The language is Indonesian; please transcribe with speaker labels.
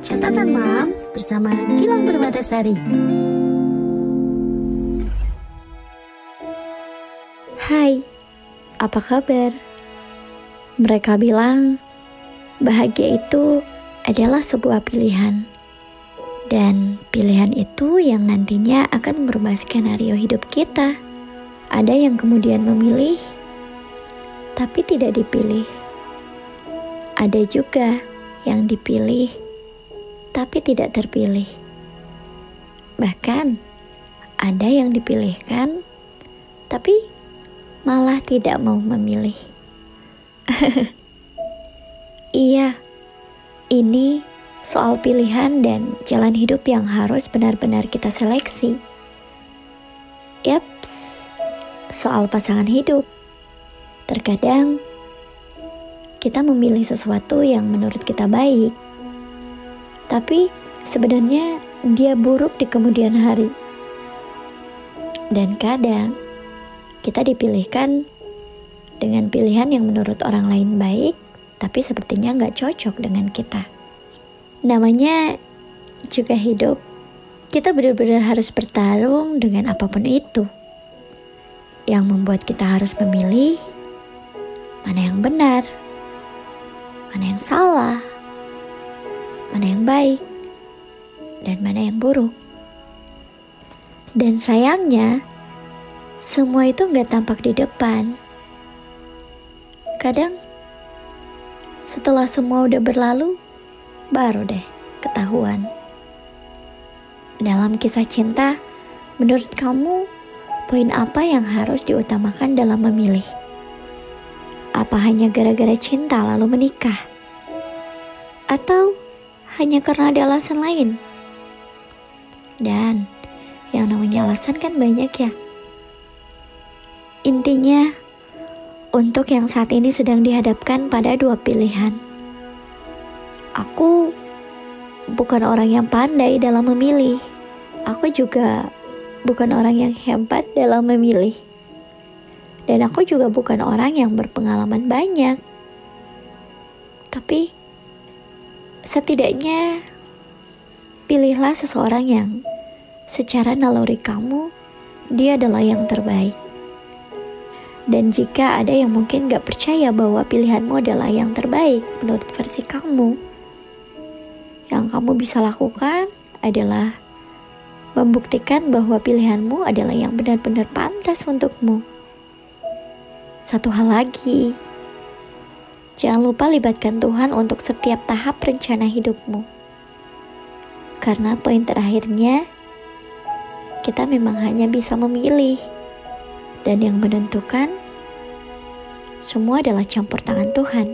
Speaker 1: Catatan malam bersama Gilang Permatasari.
Speaker 2: Hai, apa kabar? Mereka bilang bahagia itu adalah sebuah pilihan. Dan pilihan itu yang nantinya akan merubah skenario hidup kita. Ada yang kemudian memilih, tapi tidak dipilih. Ada juga yang dipilih, tapi tidak terpilih. Bahkan ada yang dipilihkan, tapi malah tidak mau memilih. iya, ini soal pilihan dan jalan hidup yang harus benar-benar kita seleksi. Yaps, soal pasangan hidup. Terkadang kita memilih sesuatu yang menurut kita baik, tapi sebenarnya dia buruk di kemudian hari. Dan kadang kita dipilihkan dengan pilihan yang menurut orang lain baik, tapi sepertinya nggak cocok dengan kita. Namanya juga hidup. Kita benar-benar harus bertarung dengan apa pun itu. Yang membuat kita harus memilih mana yang benar, mana yang salah, mana yang baik, dan mana yang buruk. Dan sayangnya, semua itu nggak tampak di depan. Kadang, setelah semua udah berlalu, baru deh ketahuan. Dalam kisah cinta, menurut kamu, poin apa yang harus diutamakan dalam memilih? Apa hanya gara-gara cinta lalu menikah? Atau hanya karena ada alasan lain? Dan yang namanya alasan kan banyak ya. Intinya, untuk yang saat ini sedang dihadapkan pada dua pilihan Aku bukan orang yang pandai dalam memilih. Aku juga bukan orang yang hebat dalam memilih. Dan aku juga bukan orang yang berpengalaman banyak. Tapi setidaknya pilihlah seseorang yang secara naluri kamu dia adalah yang terbaik. Dan jika ada yang mungkin gak percaya bahwa pilihanmu adalah yang terbaik menurut versi kamu, yang kamu bisa lakukan adalah membuktikan bahwa pilihanmu adalah yang benar-benar pantas untukmu. Satu hal lagi, jangan lupa libatkan Tuhan untuk setiap tahap rencana hidupmu. Karena poin terakhirnya, kita memang hanya bisa memilih, dan yang menentukan semua adalah campur tangan Tuhan.